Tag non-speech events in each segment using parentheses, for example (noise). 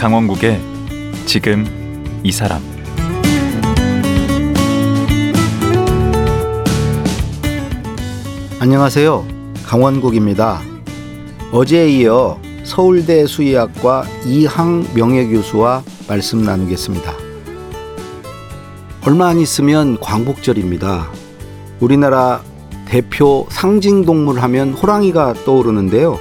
강원국의 지금 이 사람 안녕하세요. 강원국입니다. 어제에 이어 서울대 수의학과 이항 명예교수와 말씀 나누겠습니다. 얼마 안 있으면 광복절입니다. 우리나라 대표 상징 동물 하면 호랑이가 떠오르는데요.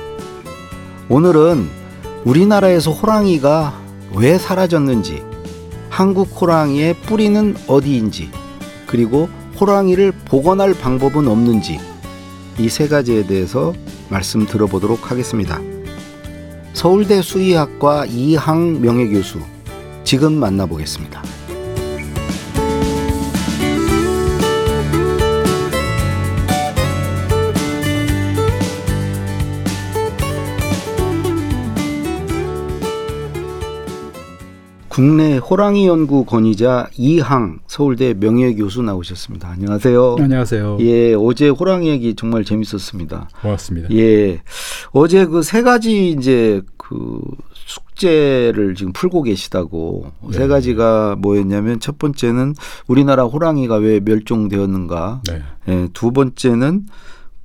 오늘은 우리나라에서 호랑이가 왜 사라졌는지, 한국 호랑이의 뿌리는 어디인지, 그리고 호랑이를 복원할 방법은 없는지 이 세 가지에 대해서 말씀 들어보도록 하겠습니다. 서울대 수의학과 이항 명예교수 지금 만나보겠습니다. 국내 호랑이 연구 권위자 이항 서울대 명예교수 나오셨습니다. 안녕하세요. 안녕하세요. 예, 어제 호랑이 얘기 정말 재밌었습니다. 고맙습니다. 예, 어제 그 세 가지 이제 그 숙제를 지금 풀고 계시다고 네. 세 가지가 뭐였냐면 첫 번째는 우리나라 호랑이가 왜 멸종되었는가, 네. 예, 두 번째는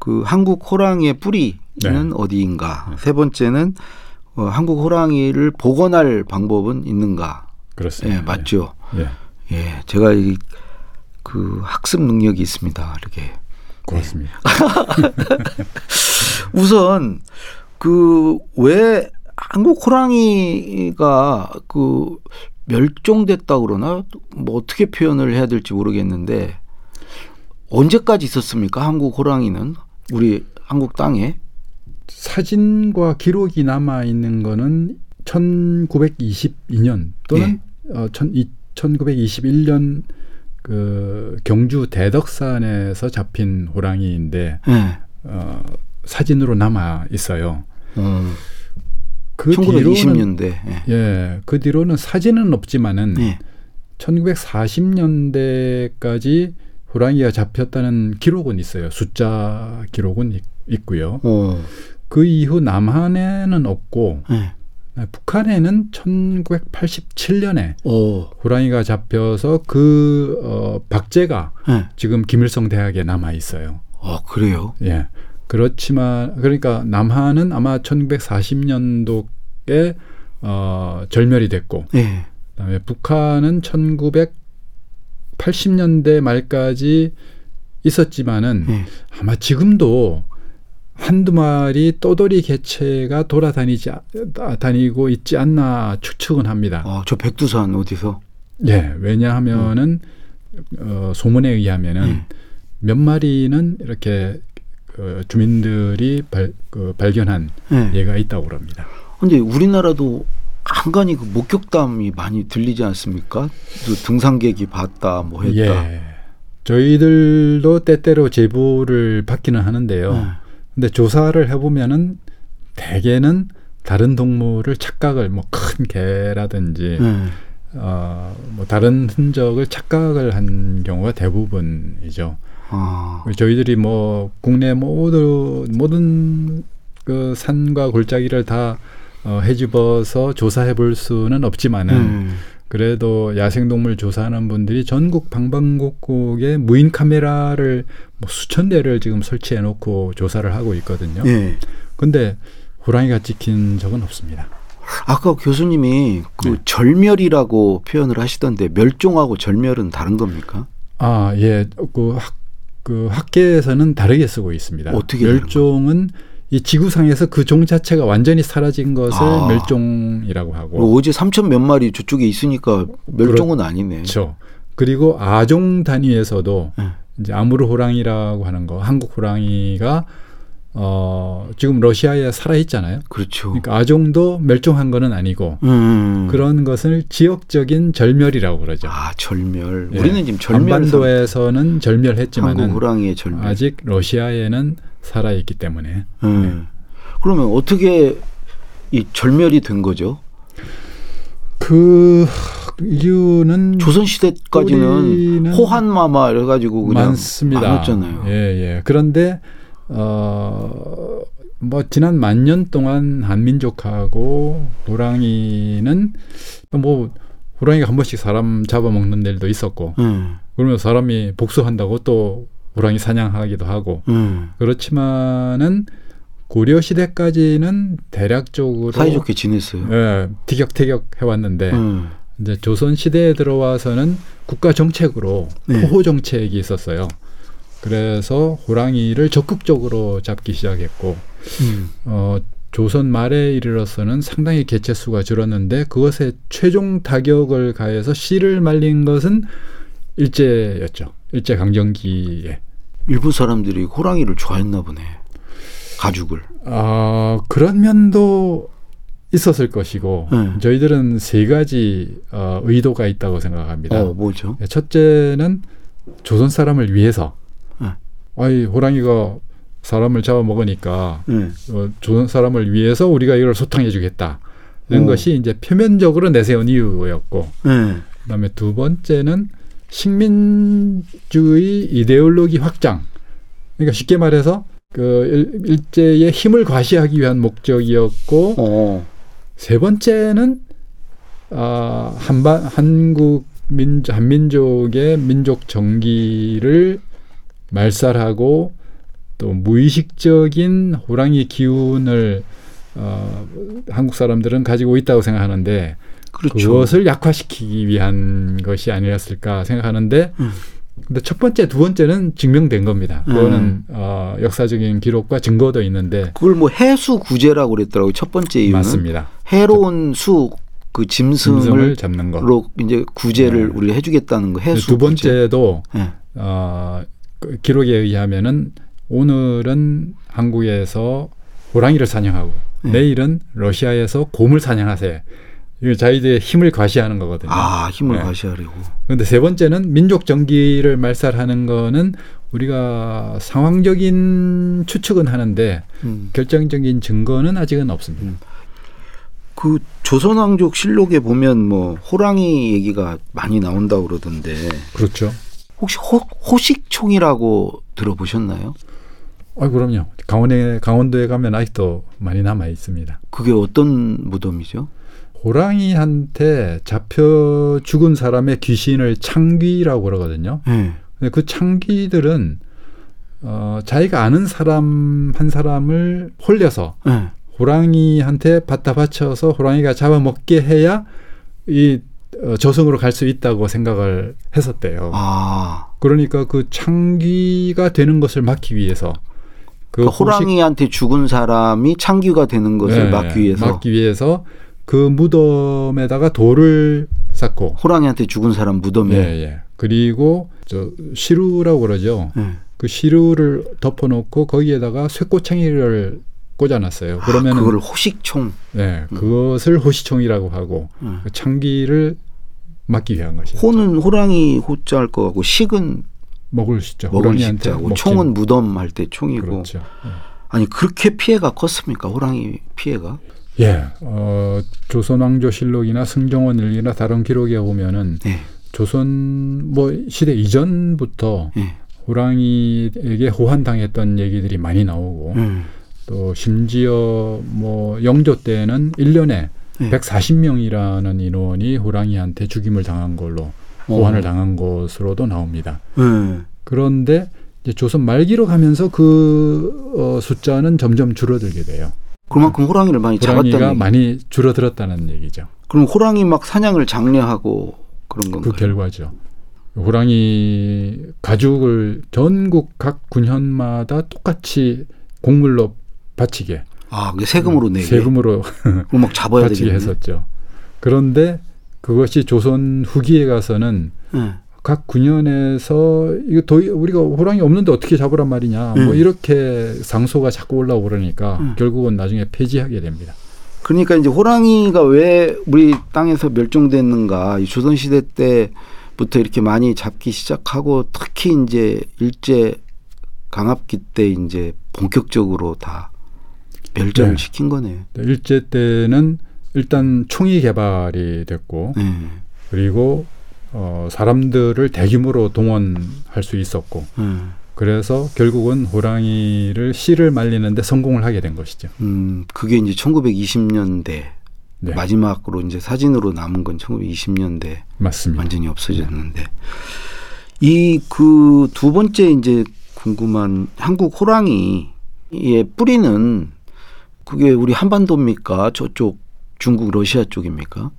그 한국 호랑이의 뿌리는 네. 어디인가, 세 번째는 어, 한국 호랑이를 복원할 방법은 있는가. 그렇습니다. 예, 맞죠. 예, 예, 제가 이 그 학습 능력이 있습니다. 이렇게. 고맙습니다. (laughs) 우선 그 왜 한국 호랑이가 그 멸종됐다 그러나 뭐 어떻게 표현을 해야 될지 모르겠는데 언제까지 있었습니까? 한국 호랑이는 우리 한국 땅에 사진과 기록이 남아 있는 거는 1922년 또는 예. 어, 천, 이, 1921년 그 경주 대덕산에서 잡힌 호랑이인데 예. 어, 사진으로 남아 있어요. 어, 그 뒤로는 1920년대. 예. 예, 그 뒤로는 사진은 없지만은 예. 1940년대까지 호랑이가 잡혔다는 기록은 있어요. 숫자 기록은 있, 있고요. 어. 그 이후 남한에는 없고 예. 북한에는 1987년에 어. 호랑이가 잡혀서 그 어, 박제가 예. 지금 김일성 대학에 남아 있어요. 어, 그래요. 예. 그렇지만 그러니까 남한은 아마 1940년도에 어, 절멸이 됐고 예. 그다음에 북한은 1980년대 말까지 있었지만은 예. 아마 지금도 한두 마리 떠돌이 개체가 돌아다니지 아- 다니고 있지 않나 추측은 합니다. 어, 저 백두산 어디서? 예, 왜냐하면은 어, 소문에 의하면은 음. 몇 마리는 이렇게 그 주민들이 발, 그 발견한 예. 예가 있다고 그럽니다. 근데 우리나라도 간간히 그 목격담이 많이 들리지 않습니까? 그 등산객이 봤다, 뭐 했다. 예. 저희들도 때때로 제보를 받기는 하는데요. 예. 근데 조사를 해보면은 대개는 다른 동물을 착각을 뭐 큰 개라든지 예. 어, 뭐 다른 흔적을 착각을 한 경우가 대부분이죠. 아, 저희들이 뭐 국내 모두 모든 그 산과 골짜기를 다 어, 해집어서 조사해 볼 수는 없지만은 음. 그래도 야생동물 조사하는 분들이 전국 방방곡곡에 무인 카메라를 뭐 수천 대를 지금 설치해 놓고 조사를 하고 있거든요. 예. 근데 호랑이가 찍힌 적은 없습니다. 아까 교수님이 그 네. 절멸이라고 표현을 하시던데 멸종하고 절멸은 다른 겁니까? 아, 예. 그 학, 그 학계에서는 다르게 쓰고 있습니다. 어떻게 멸종은 이 지구상에서 그 종 자체가 완전히 사라진 것을 아. 멸종이라고 하고 뭐 어제 3천 몇 마리 저쪽에 있으니까 멸종은 아니네. 그렇죠. 그리고 아종 단위에서도 예. 이제 아무르 호랑이라고 하는 거 한국 호랑이가 어 지금 러시아에 살아 있잖아요. 그렇죠. 그러니까 아종도 멸종한 거는 아니고 음. 그런 것을 지역적인 절멸이라고 그러죠. 아 절멸. 예. 우리는 지금 절멸 한반도에서는 한국 절멸했지만은 호랑이의 절멸. 아직 러시아에는 살아 있기 때문에 음. 그러면 어떻게 이 절멸이 된 거죠? 그 이유는 조선 시대까지는 뿌리는 호환마마 이래 가지고 그냥 많습니다. 많았잖아요. 예, 예. 그런데 어 뭐 지난 만 년 동안 한민족하고 호랑이는 뭐 호랑이가 한 번씩 사람 잡아먹는 일도 있었고 음, 그러면 사람이 복수한다고 또 호랑이 사냥하기도 하고 음. 그렇지만은 고려 시대까지는 대략적으로 사이좋게 지냈어요. 예, 티격태격 해왔는데 음, 이제 조선 시대에 들어와서는 국가 정책으로 네. 포호 정책이 있었어요. 그래서 호랑이를 적극적으로 잡기 시작했고 음. 어, 조선 말에 이르러서는 상당히 개체 수가 줄었는데 그것에 최종 타격을 가해서 씨를 말린 것은 일제였죠. 일제 강점기에. 일본 사람들이 호랑이를 좋아했나 보네. 가죽을. 아 그런 면도 있었을 것이고 네. 저희들은 세 가지 어, 의도가 있다고 생각합니다. 어, 뭐죠? 첫째는 조선 사람을 위해서 네. 아이 호랑이가 사람을 잡아먹으니까 네. 어, 조선 사람을 위해서 우리가 이걸 소탕해주겠다. 이런 오. 것이 이제 표면적으로 내세운 이유였고, 네. 그다음에 두 번째는 식민주의 이데올로기 확장. 그러니까 쉽게 말해서 그 일- 일제의 힘을 과시하기 위한 목적이었고, 어. 세 번째는 아, 한반 한국 민 한민족의 민족 정기를 말살하고 또 무의식적인 호랑이 기운을 어, 한국 사람들은 가지고 있다고 생각하는데 그렇죠. 그것을 약화시키기 위한 것이 아니었을까 생각하는데 음. 근데 첫 번째, 두 번째는 증명된 겁니다. 그거는 음. 어, 역사적인 기록과 증거도 있는데 그걸 뭐 해수 구제라고 그랬더라고요. 첫 번째 이유는 맞습니다. 해로운 수 그 짐승을 짐승을 잡는 거. 로 이제 구제를 네. 우리가 해주겠다는 거 해수 두 구제. 번째도 네. 어, 그 기록에 의하면은 오늘은 한국에서 호랑이를 사냥하고 네. 내일은 러시아에서 곰을 사냥하세요. 이거 자기들의 힘을 과시하는 거거든요. 아 힘을 네. 과시하려고. 그런데 세 번째는 민족 정기를 말살하는 거는 우리가 상황적인 추측은 하는데 음. 결정적인 증거는 아직은 없습니다. 음. 그 조선왕족 실록에 보면 뭐 호랑이 얘기가 많이 나온다고 그러던데 그렇죠. 혹시 호, 호식총이라고 들어보셨나요? 아 그럼요. 강원에 강원도에 가면 아직도 많이 남아 있습니다. 그게 어떤 무덤이죠? 호랑이한테 잡혀 죽은 사람의 귀신을 창귀라고 그러거든요. 네. 근데 그 창귀들은 어, 자기가 아는 사람 한 사람을 홀려서 네. 호랑이한테 받다 바쳐서 호랑이가 잡아먹게 해야 이 어, 저승으로 갈 수 있다고 생각을 했었대요. 아, 그러니까 그 창귀가 되는 것을 막기 위해서 그그 호랑이한테 죽은 사람이 창귀가 되는 것을 네, 막기 위해서 막기 위해서 그 무덤에다가 돌을 쌓고 호랑이한테 죽은 사람 무덤에 예, 예. 그리고 저 시루라고 그러죠. 네. 그 시루를 덮어놓고 거기에다가 쇠꼬챙이를 꽂아놨어요. 아, 그러면 그걸 호식총. 네, 그것을 호시총이라고 하고 음. 그 창기를 막기 위한 것이죠. 호는 호랑이 호자일 것 같고 식은 먹을 수 있죠. 먹을 호랑이한테 식자고 총은 무덤 할 때 총이고 그렇죠. 아니 그렇게 피해가 컸습니까 호랑이 피해가? 예, 어, 조선왕조실록이나 승정원일기나 다른 기록에 보면은 네. 조선 뭐 시대 이전부터 네. 호랑이에게 호환당했던 얘기들이 많이 나오고 음. 또 심지어 뭐 영조 때는 1년에 네. 140명이라는 인원이 호랑이한테 죽임을 당한 걸로 호환을 어. 당한 것으로도 나옵니다. 네. 그런데 이제 조선 말기로 가면서 그 어, 숫자는 점점 줄어들게 돼요. 그만큼 호랑이를 많이 잡았다는 호랑이가 얘기. 많이 줄어들었다는 얘기죠. 그럼 호랑이 막 사냥을 장려하고 그런 건가요? 그 결과죠. 호랑이 가죽을 전국 각 군현마다 똑같이 곡물로 바치게 아, 그게 세금으로 내게. 세금으로 (laughs) 막 잡아야 바치게 되겠네. 했었죠. 그런데 그것이 조선 후기에 가서는 네. 각 군현에서 이거 더 우리가 호랑이 없는데 어떻게 잡으란 말이냐 뭐 음. 이렇게 상소가 자꾸 올라오고 그러니까 음. 결국은 나중에 폐지하게 됩니다. 그러니까 이제 호랑이가 왜 우리 땅에서 멸종됐는가 이 조선 시대 때부터 이렇게 많이 잡기 시작하고 특히 이제 일제 강압기 때 이제 본격적으로 다 멸종을 네. 시킨 거네요. 일제 때는 일단 총이 개발이 됐고 네. 그리고 어, 사람들을 대규모로 동원할 수 있었고 네. 그래서 결국은 호랑이를 씨를 말리는데 성공을 하게 된 것이죠. 음, 그게 이제 1920년대 네, 마지막으로 이제 사진으로 남은 건 1920년대 맞습니다. 완전히 없어졌는데 이 그 두 번째 이제 궁금한 한국 호랑이의 뿌리는 그게 우리 한반도입니까? 저쪽 중국 러시아 쪽입니까?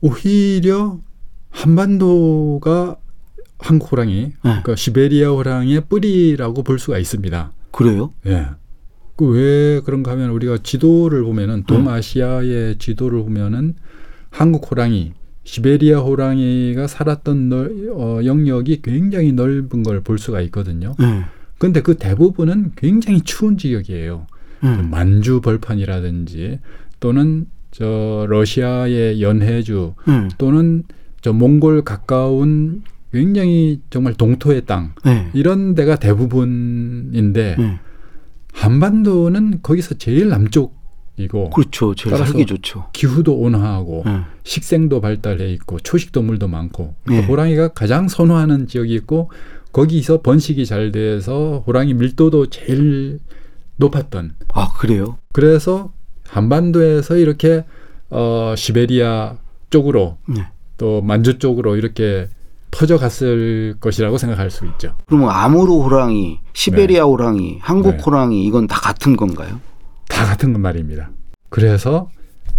오히려 한반도가 한국 호랑이, 네. 그러니까 시베리아 호랑이의 뿌리라고 볼 수가 있습니다. 그래요? 예. 그왜 그런가 하면 우리가 지도를 보면은 동아시아의 지도를 보면은 한국 호랑이, 시베리아 호랑이가 살았던 널, 어, 영역이 굉장히 넓은 걸 볼 수가 있거든요. 네. 근데 그 대부분은 굉장히 추운 지역이에요. 네. 만주 벌판이라든지 또는 저 러시아의 연해주 네. 또는 저 몽골 가까운 굉장히 정말 동토의 땅 네. 이런 데가 대부분인데 네. 한반도는 거기서 제일 남쪽이고 그렇죠. 제일 살기 좋죠. 기후도 온화하고 네. 식생도 발달해 있고 초식 동물도 많고 그러니까 네. 호랑이가 가장 선호하는 지역이 있고 거기서 번식이 잘 돼서 호랑이 밀도도 제일 높았던 아 그래요? 그래서 한반도에서 이렇게 어 시베리아 쪽으로 네. 또 만주 쪽으로 이렇게 퍼져갔을 것이라고 생각할 수 있죠. 그러면 아무르 호랑이, 시베리아 호랑이, 한국 네. 호랑이 이건 다 같은 건가요? 다 같은 건 말입니다. 그래서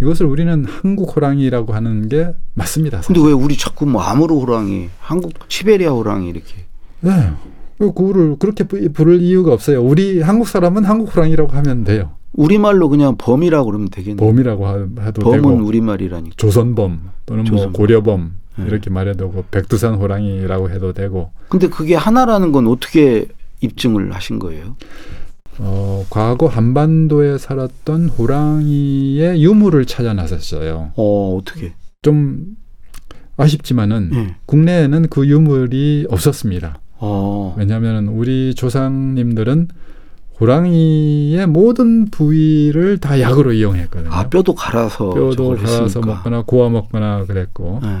이것을 우리는 한국 호랑이라고 하는 게 맞습니다. 사실. 근데 왜 우리 자꾸 뭐 아무르 호랑이, 한국 시베리아 호랑이 이렇게? 네. 그거를 그렇게 부- 부를 이유가 없어요. 우리 한국 사람은 한국 호랑이라고 하면 돼요. 우리말로 그냥 범이라고 그러면 되겠네. 범이라고 하- 해도 범은 되고 우리말이라니까. 조선범 또는 뭐 조선범. 고려범 네. 이렇게 말해도 되고 백두산 호랑이라고 해도 되고 근데 그게 하나라는 건 어떻게 입증을 하신 거예요? 어, 과거 한반도에 살았던 호랑이의 유물을 찾아 나섰어요. 어, 어떻게? 좀 아쉽지만은 네. 국내에는 그 유물이 없었습니다. 어. 왜냐하면 우리 조상님들은 호랑이의 모든 부위를 다 약으로 이용했거든요. 아, 뼈도 갈아서 뼈도 갈아서 했으니까. 먹거나 구워 먹거나 그랬고 네.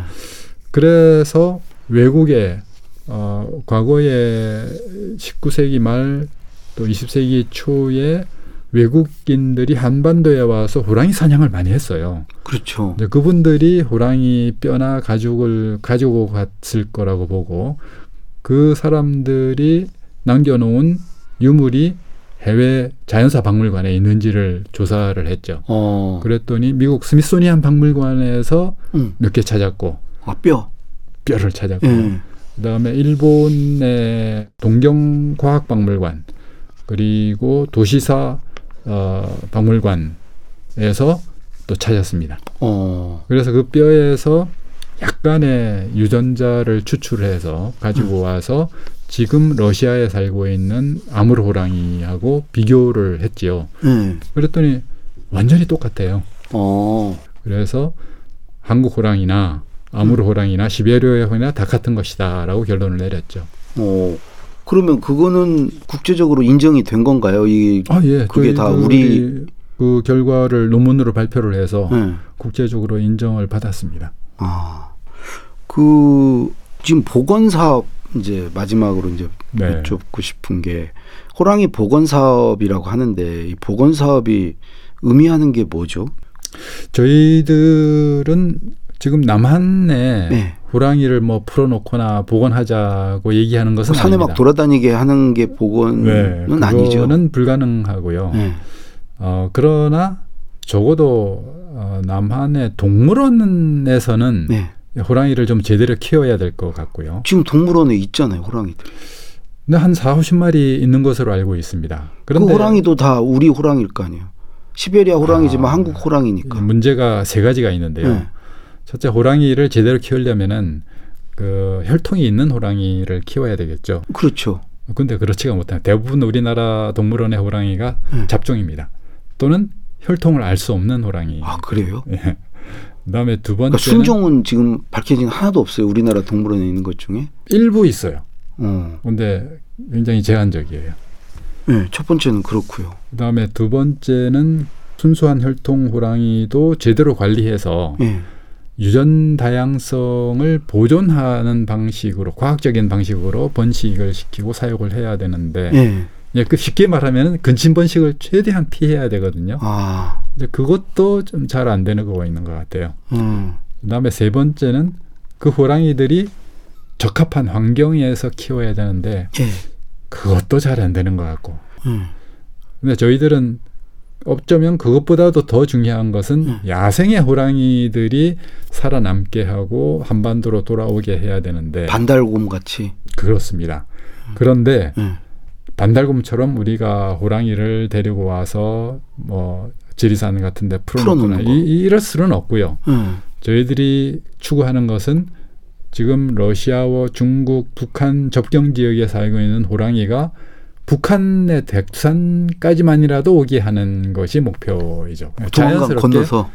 그래서 외국에 어, 과거에 19세기 말 또 20세기 초에 외국인들이 한반도에 와서 호랑이 사냥을 많이 했어요. 그렇죠. 근데 그분들이 호랑이 뼈나 가죽을 가지고 갔을 거라고 보고 그 사람들이 남겨놓은 유물이 해외 자연사 박물관에 있는지를 조사를 했죠. 어. 그랬더니 미국 스미소니안 박물관에서 응. 몇개 찾았고 아, 뼈. 뼈를 찾았고 예. 그다음에 일본의 동경과학박물관 그리고 도시사 어, 박물관에서 또 찾았습니다. 어. 그래서 그 뼈에서 약간의 유전자를 추출해서 가지고 와서 지금 러시아에 살고 있는 아무르 호랑이하고 비교를 했지요. 예. 그랬더니 완전히 똑같아요. 어. 그래서 한국 호랑이나 아무르 호랑이나 시베리아 호랑이나 다 같은 것이다라고 결론을 내렸죠. 어. 그러면 그거는 국제적으로 인정이 된 건가요? 이 아 예, 그게 다 저희들이 그 결과를 논문으로 발표를 해서 예. 국제적으로 인정을 받았습니다. 아. 그 지금 보건 사업 이제 마지막으로 이제 네. 여쭙고 싶은 게 호랑이 보건 사업이라고 하는데 이 보건 사업이 의미하는 게 뭐죠? 저희들은 지금 남한에 네. 호랑이를 뭐 풀어놓거나 복원하자고 얘기하는 것은 산에 아닙니다. 막 돌아다니게 하는 게 보건은 네, 아니죠. 그거는 불가능하고요. 네. 어, 그러나 적어도 어, 남한의 동물원에서는 네. 호랑이를 좀 제대로 키워야 될 것 같고요. 지금 동물원에 있잖아요, 호랑이들. 근데 한 4, 50마리 있는 것으로 알고 있습니다. 그 호랑이도 다 우리 호랑이일 거 아니에요. 시베리아 호랑이지만 아, 한국 호랑이니까. 문제가 세 가지가 있는데요. 네. 첫째 호랑이를 제대로 키우려면은 그 혈통이 있는 호랑이를 키워야 되겠죠. 그렇죠. 근데 그렇지가 못해요. 대부분 우리나라 동물원의 호랑이가 네. 잡종입니다. 또는 혈통을 알 수 없는 호랑이. 아 그래요? 예. 그다음에 두 그러니까 번째는 순종은 지금 밝혀진 하나도 없어요. 우리나라 동물원에 있는 것 중에. 일부 있어요. 어. 근데 굉장히 제한적이에요. 네, 첫 번째는 그렇고요. 그다음에 두 번째는 순수한 혈통 호랑이도 제대로 관리해서 예. 유전 다양성을 보존하는 방식으로 과학적인 방식으로 번식을 시키고 사육을 해야 되는데 예. 예, 그 쉽게 말하면 근친 번식을 최대한 피해야 되거든요. 아. 근데 그것도 좀 잘 안 되는 거가 있는 것 같아요. 음. 그다음에 세 번째는 그 호랑이들이 적합한 환경에서 키워야 되는데 예. 그것도 잘 안 되는 것 같고. 음. 근데 저희들은 어쩌면 그것보다도 더 중요한 것은 음. 야생의 호랑이들이 살아남게 하고 한반도로 돌아오게 해야 되는데 반달곰 같이. 그렇습니다. 그런데 예. 반달곰처럼 우리가 호랑이를 데리고 와서 뭐 지리산 같은 데 풀어놓거나 풀어놓는 거. 이, 이- 이럴 수는 없고요. 예. 저희들이 추구하는 것은 지금 러시아와 중국, 북한 접경 지역에 살고 있는 호랑이가 북한의 백두산까지만이라도 오게 하는 것이 목표이죠. 도망강 건너서.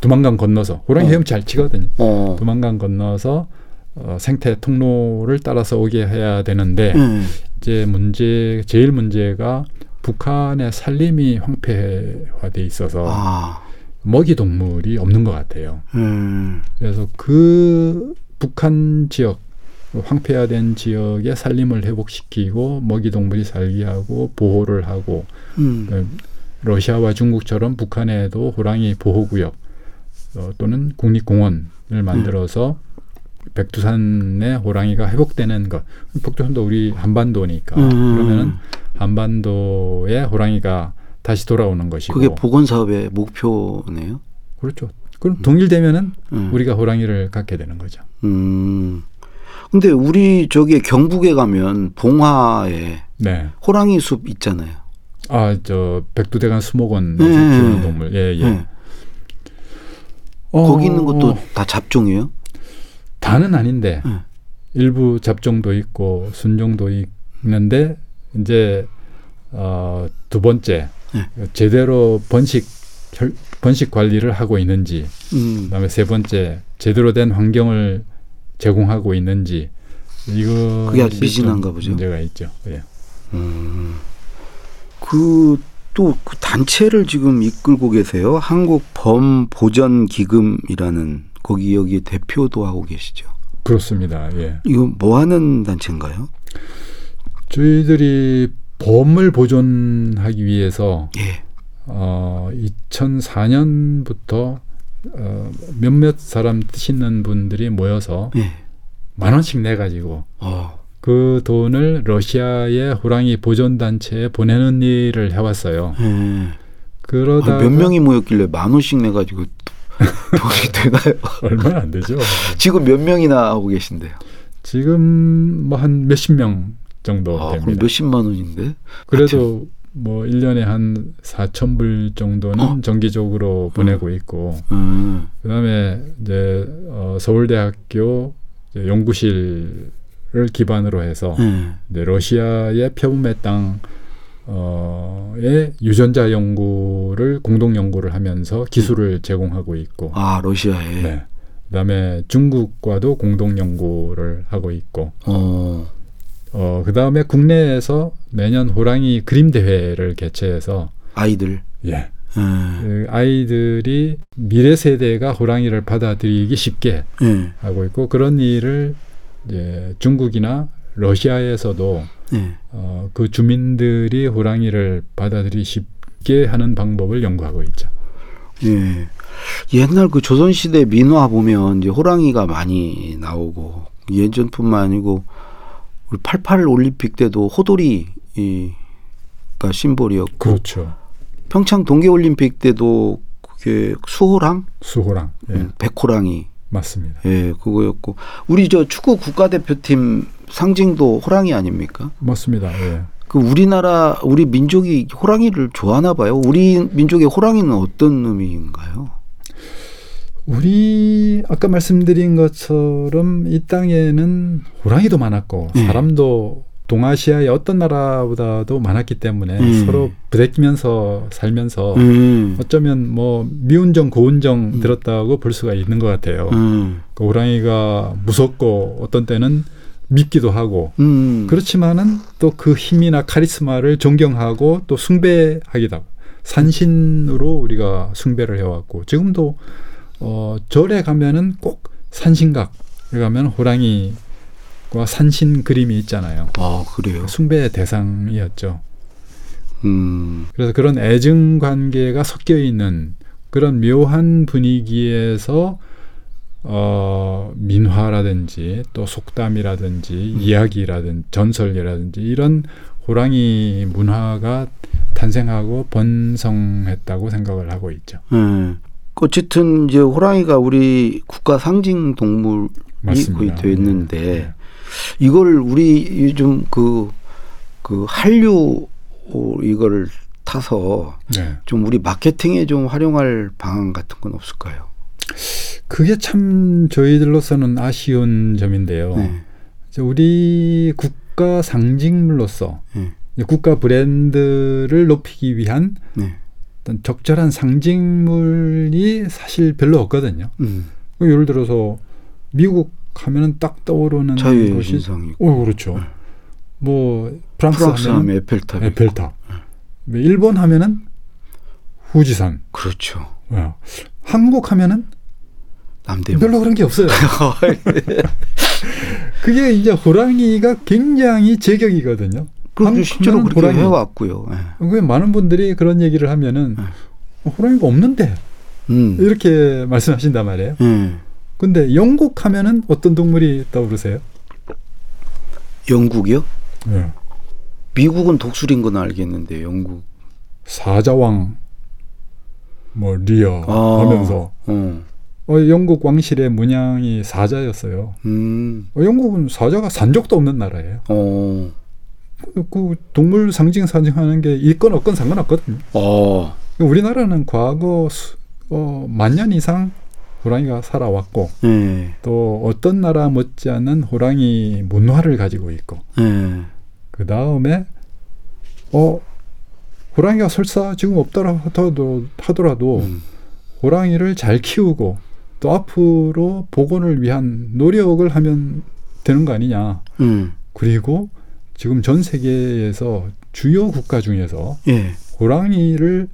두만강 건너서 호랑이 어. 헤엄 잘 치거든요. 어. 두만강 건너서 어, 생태 통로를 따라서 오게 해야 되는데 예. 이제 문제 제일 문제가 북한의 산림이 황폐화돼 있어서 아. 먹이 동물이 없는 것 같아요. 음. 그래서 그 북한 지역 황폐화된 지역의 산림을 회복시키고 먹이 동물이 살게 하고 보호를 하고 음. 그 러시아와 중국처럼 북한에도 호랑이 보호구역 어, 또는 국립공원을 만들어서 백두산의 호랑이가 회복되는 것. 백두산도 우리 한반도니까 음. 그러면은 한반도에 호랑이가 다시 돌아오는 것이고 그게 보건 사업의 목표네요. 그렇죠. 그럼 동일되면은 음. 우리가 호랑이를 갖게 되는 거죠. 음. 근데 우리 저기 경북에 가면 봉화에 네. 호랑이 숲 있잖아요. 아, 저 백두대간 수목원에서 네. 키우는 동물. 예, 예. 예. 어, 거기 있는 것도 다 잡종이에요? 다는 아닌데 네. 일부 잡종도 있고 순종도 있는데 이제 어, 두 번째 네. 제대로 번식 혈- 번식 관리를 하고 있는지 음. 그다음에 세 번째 제대로 된 환경을 제공하고 있는지 이거 그게 아주 미진한가 보죠. 문제가 있죠. 예. 음. 그또 그 단체를 지금 이끌고 계세요. 한국 범 보전 기금이라는 거기 여기 대표도 하고 계시죠. 그렇습니다. 예. 이거 뭐 하는 단체인가요? 저희들이 보험을 보존하기 위해서 예. 어, 2004년부터 어, 몇몇 사람 뜻 있는 분들이 모여서 예. 만 원씩 내 가지고 어. 그 돈을 러시아의 호랑이 보존 단체에 보내는 일을 해왔어요. 예. 그러다 아니, 몇 명이 모였길래 만 원씩 내 가지고 돈이 돼가요? (laughs) 얼마 안 되죠. 지금 몇 명이나 하고 계신데요? 지금 뭐 한 몇십 명 정도 아, 됩니다. 몇십만 원인데? 그래도 뭐 1년에 한 4천 불 정도는 어. 정기적으로 보내고 있고 음. 그다음에 이제 어, 서울대학교 이제 연구실을 기반으로 해서 예. 이제 러시아의 표범의 땅 어의 유전자 연구를 공동 연구를 하면서 기술을 제공하고 있고 아 러시아에. 네. 그다음에 중국과도 공동 연구를 하고 있고 어. 어 그 다음에 국내에서 매년 호랑이 그림 대회를 개최해서 아이들. 예. 예. 그 아이들이 미래 세대가 호랑이를 받아들이기 쉽게 예. 하고 있고 그런 일을 이제 중국이나 러시아에서도 예. 어, 그 주민들이 호랑이를 받아들이기 쉽게 하는 방법을 연구하고 있죠. 예. 옛날 그 조선시대 민화 보면 이제 호랑이가 많이 나오고 예전뿐만 아니고 우리 88 올림픽 때도 호돌이가 심볼이었고 그렇죠. 평창 동계 올림픽 때도 그게 수호랑, 수호랑 예, 음, 백호랑이 맞습니다. 예, 그거였고 우리 저 축구 국가대표팀 상징도 호랑이 아닙니까? 맞습니다. 예. 그 우리나라 우리 민족이 호랑이를 좋아하나 봐요. 우리 민족의 호랑이는 어떤 의미인가요? 우리 아까 말씀드린 것처럼 이 땅에는 호랑이도 많았고 예. 사람도 동아시아의 어떤 나라보다도 많았기 때문에 음. 서로 부대끼면서 살면서 음. 어쩌면 뭐 미운정 고운정 음. 들었다고 볼 수가 있는 것 같아요. 음. 그 호랑이가 무섭고 어떤 때는 밉기도 하고 음. 그렇지만은 또 그 힘이나 카리스마를 존경하고 또 숭배하기도 하고 산신으로 우리가 숭배를 해왔고 지금도 어, 절에 가면은 꼭 산신각에 가면 호랑이와 산신 그림이 있잖아요. 아 그래요. 숭배의 대상이었죠. 음. 그래서 그런 애증 관계가 섞여 있는 그런 묘한 분위기에서 어, 민화라든지 또 속담이라든지 이야기라든지 전설이라든지 이런 호랑이 문화가 탄생하고 번성했다고 생각을 하고 있죠. 예. 어쨌든 이제 호랑이가 우리 국가 상징 동물이 맞습니다. 거의 됐는데 네. 이걸 우리 요즘 그, 그 한류 이거를 타서 네. 좀 우리 마케팅에 좀 활용할 방안 같은 건 없을까요? 그게 참 저희들로서는 아쉬운 점인데요. 네. 우리 국가 상징물로서 네. 국가 브랜드를 높이기 위한 네. 어떤 적절한 상징물이 사실 별로 없거든요. 음. 예를 들어서 미국 하면은 딱 떠오르는 자유의 여신상이 오 그렇죠. 뭐 프랑스, 프랑스 하면 에펠탑. 에펠탑. 뭐 일본 하면은 후지산. 그렇죠. 어. 한국 하면은 남대문. 별로 그런 게 없어요. (laughs) (laughs) 그게 이제 호랑이가 굉장히 제격이거든요. 한국 실제로 그렇게 호랑이. 해왔고요. 예. 왜 많은 분들이 그런 얘기를 하면은 네. 어, 호랑이가 없는데 음. 이렇게 (laughs) 말씀하신단 말이에요. 예. 근데 영국 하면은 어떤 동물이 떠오르세요? 영국이요? 예. 미국은 독수리인 건 알겠는데 영국. 사자왕 뭐 리어 아. 하면서 어. 어, 영국 왕실의 문양이 사자였어요. 음. 어, 영국은 사자가 산 적도 없는 나라예요. 어. 그, 그 동물 상징 상징하는 게 있건 없건 상관없거든요. 어. 우리나라는 과거 수, 어, 만년 이상 호랑이가 살아왔고 예. 또 어떤 나라 못지않은 호랑이 문화를 가지고 있고 예. 그 다음에 어 호랑이가 설사 지금 없더라 하더라도, 하더라도 음. 호랑이를 잘 키우고 또 앞으로 복원을 위한 노력을 하면 되는 거 아니냐. 음. 그리고 지금 전 세계에서 주요 국가 중에서 예. 호랑이를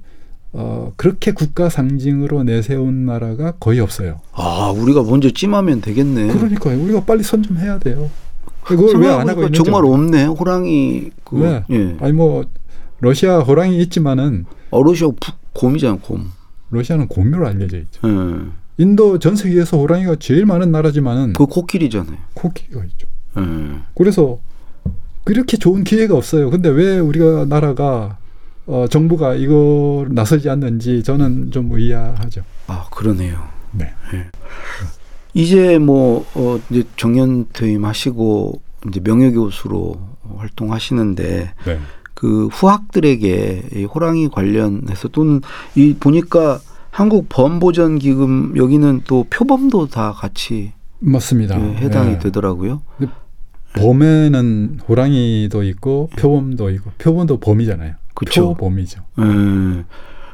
어, 그렇게 국가 상징으로 내세운 나라가 거의 없어요. 아, 우리가 먼저 찜하면 되겠네. 그러니까요. 우리가 빨리 선점해야 돼요. 그걸 왜 안 하고 있는지 정말 없네. 호랑이 그 왜? 예. 아니 뭐 러시아 호랑이 있지만은 어, 러시아 부- 곰이잖아, 곰. 러시아는 곰으로 알려져 있죠. 예. 인도 전 세계에서 호랑이가 제일 많은 나라지만은 그 코끼리잖아요. 코끼리가 있죠. 예. 그래서 그렇게 좋은 기회가 없어요. 근데 왜 우리가 나라가 어, 정부가 이거 나서지 않는지 저는 좀 의아하죠. 아, 그러네요. 네. 이제 뭐 어, 이제 정년 퇴임하시고 이제 명예 교수로 활동하시는데 네. 그 후학들에게 이 호랑이 관련해서 또는 이 보니까 한국 범보전 기금 여기는 또 표범도 다 같이 맞습니다. 예, 해당이 예. 되더라고요. 범에는 호랑이도 있고 표범도 있고 표범도 범이잖아요. 그쵸. 표범이죠. 예.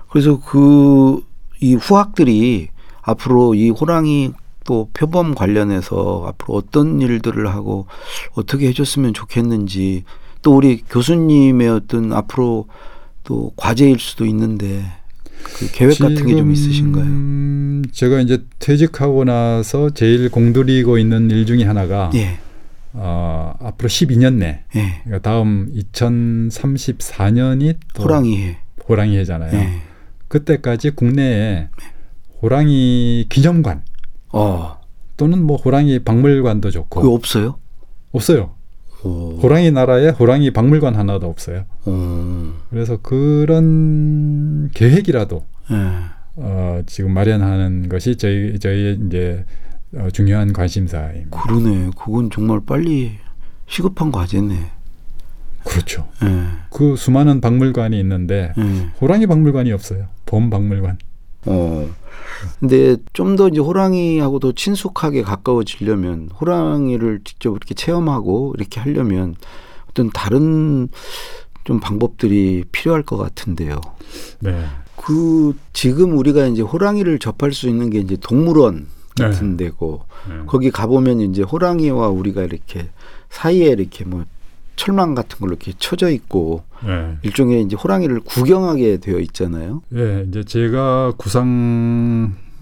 그래서 그 이 후학들이 앞으로 이 호랑이 또 표범 관련해서 앞으로 어떤 일들을 하고 어떻게 해줬으면 좋겠는지 또 우리 교수님의 어떤 앞으로 또 과제일 수도 있는데 그 계획 같은 게 좀 있으신가요? 제가 이제 퇴직하고 나서 제일 공들이고 있는 일 중에 하나가 예, 어, 앞으로 12년 내 예. 그러니까 다음 2034년이 또 호랑이 해. 호랑이 해잖아요. 예. 그때까지 국내에 호랑이 기념관 어, 또는 뭐 호랑이 박물관도 좋고 그거 없어요? 없어요. 오, 호랑이 나라에 호랑이 박물관 하나도 없어요. 오, 그래서 그런 계획이라도 예. 어, 지금 마련하는 것이 저희 저희의 이제 어, 중요한 관심사입니다. 그러네. 그건 정말 빨리 시급한 과제네. 그렇죠. 예, 그 수많은 박물관이 있는데 예. 호랑이 박물관이 없어요. 범 박물관. 어. 근데 좀 더 이제 호랑이하고 더 친숙하게 가까워지려면 호랑이를 직접 이렇게 체험하고 이렇게 하려면 어떤 다른 좀 방법들이 필요할 것 같은데요. 네. 그 지금 우리가 이제 호랑이를 접할 수 있는 게 이제 동물원 같은 데고 네. 거기 가보면 이제 호랑이와 우리가 이렇게 사이에 이렇게 뭐 철망 같은 걸로 이렇게 쳐져 있고 네. 일종의 이제 호랑이를 구경하게 되어 있잖아요. 예, 이제 제가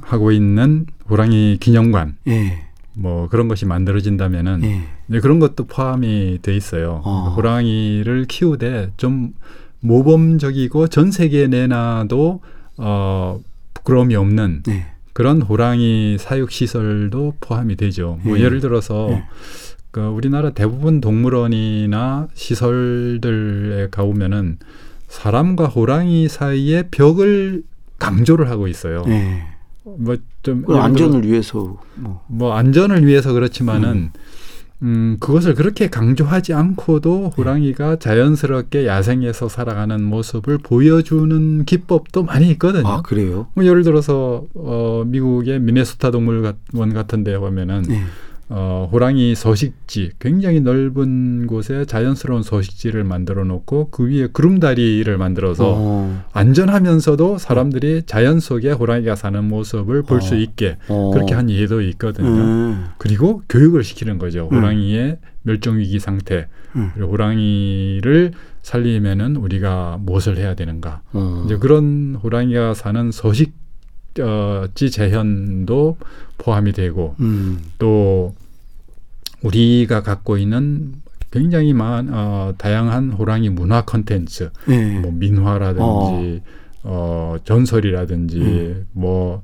하고 있는 호랑이 기념관 예. 뭐 그런 것이 만들어진다면은 예. 네, 그런 것도 포함이 돼 있어요. 어. 호랑이를 키우되 좀 모범적이고 전 세계에 내놔도 어, 부끄러움이 없는 네. 그런 호랑이 사육 시설도 포함이 되죠. 뭐 예. 예를 들어서 예. 그 우리나라 대부분 동물원이나 시설들에 가보면은 사람과 호랑이 사이에 벽을 강조를 하고 있어요. 예. 뭐좀 그 안전을 위해서 뭐. 뭐 안전을 위해서 그렇지만은 음, 그것을 그렇게 강조하지 않고도 호랑이가 자연스럽게 야생에서 살아가는 모습을 보여주는 기법도 많이 있거든요. 아 그래요? 뭐 예를 들어서 어, 미국의 미네소타 동물원 같은 데 보면은 네. 어, 호랑이 서식지 굉장히 넓은 곳에 자연스러운 서식지를 만들어 놓고 그 위에 구름다리를 만들어서 어. 안전하면서도 사람들이 자연 속에 호랑이가 사는 모습을 볼수 어. 있게 어. 그렇게 한 예도 있거든요. 음. 그리고 교육을 시키는 거죠. 음. 호랑이의 멸종 위기 상태. 음. 그리고 호랑이를 살리면은 우리가 무엇을 해야 되는가. 어. 이제 그런 호랑이가 사는 서식지 재현도 포함이 되고 음. 또 우리가 갖고 있는 굉장히 많 어, 다양한 호랑이 문화 컨텐츠, 예. 뭐 민화라든지 어, 전설이라든지 음. 뭐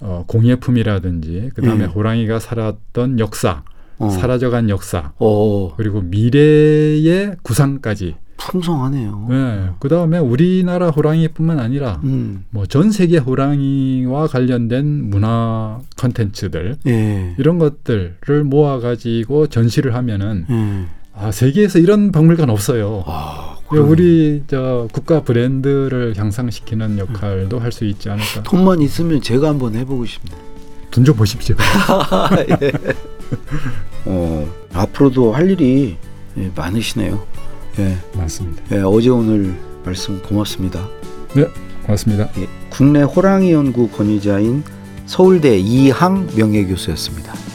어, 공예품이라든지 그다음에 음. 호랑이가 살았던 역사, 어. 사라져간 역사, 어. 그리고 미래의 구상까지. 풍성하네요. 네. 그 다음에 우리나라 호랑이뿐만 아니라 음. 뭐전 세계 호랑이와 관련된 문화 컨텐츠들 예. 이런 것들을 모아 가지고 전시를 하면은 예. 아 세계에서 이런 박물관 없어요. 아, 그 우리 저 국가 브랜드를 향상시키는 역할도 할수 있지 않을까. 돈만 있으면 제가 한번 해보고 싶네요. 돈 좀 보십시오. (laughs) 예. (laughs) 어, 앞으로도 할 일이 예, 많으시네요. 예. 맞습니다. 예, 어제 오늘 말씀 고맙습니다. 네, 고맙습니다. 예, 국내 호랑이 연구 권위자인 서울대 이항 명예교수였습니다.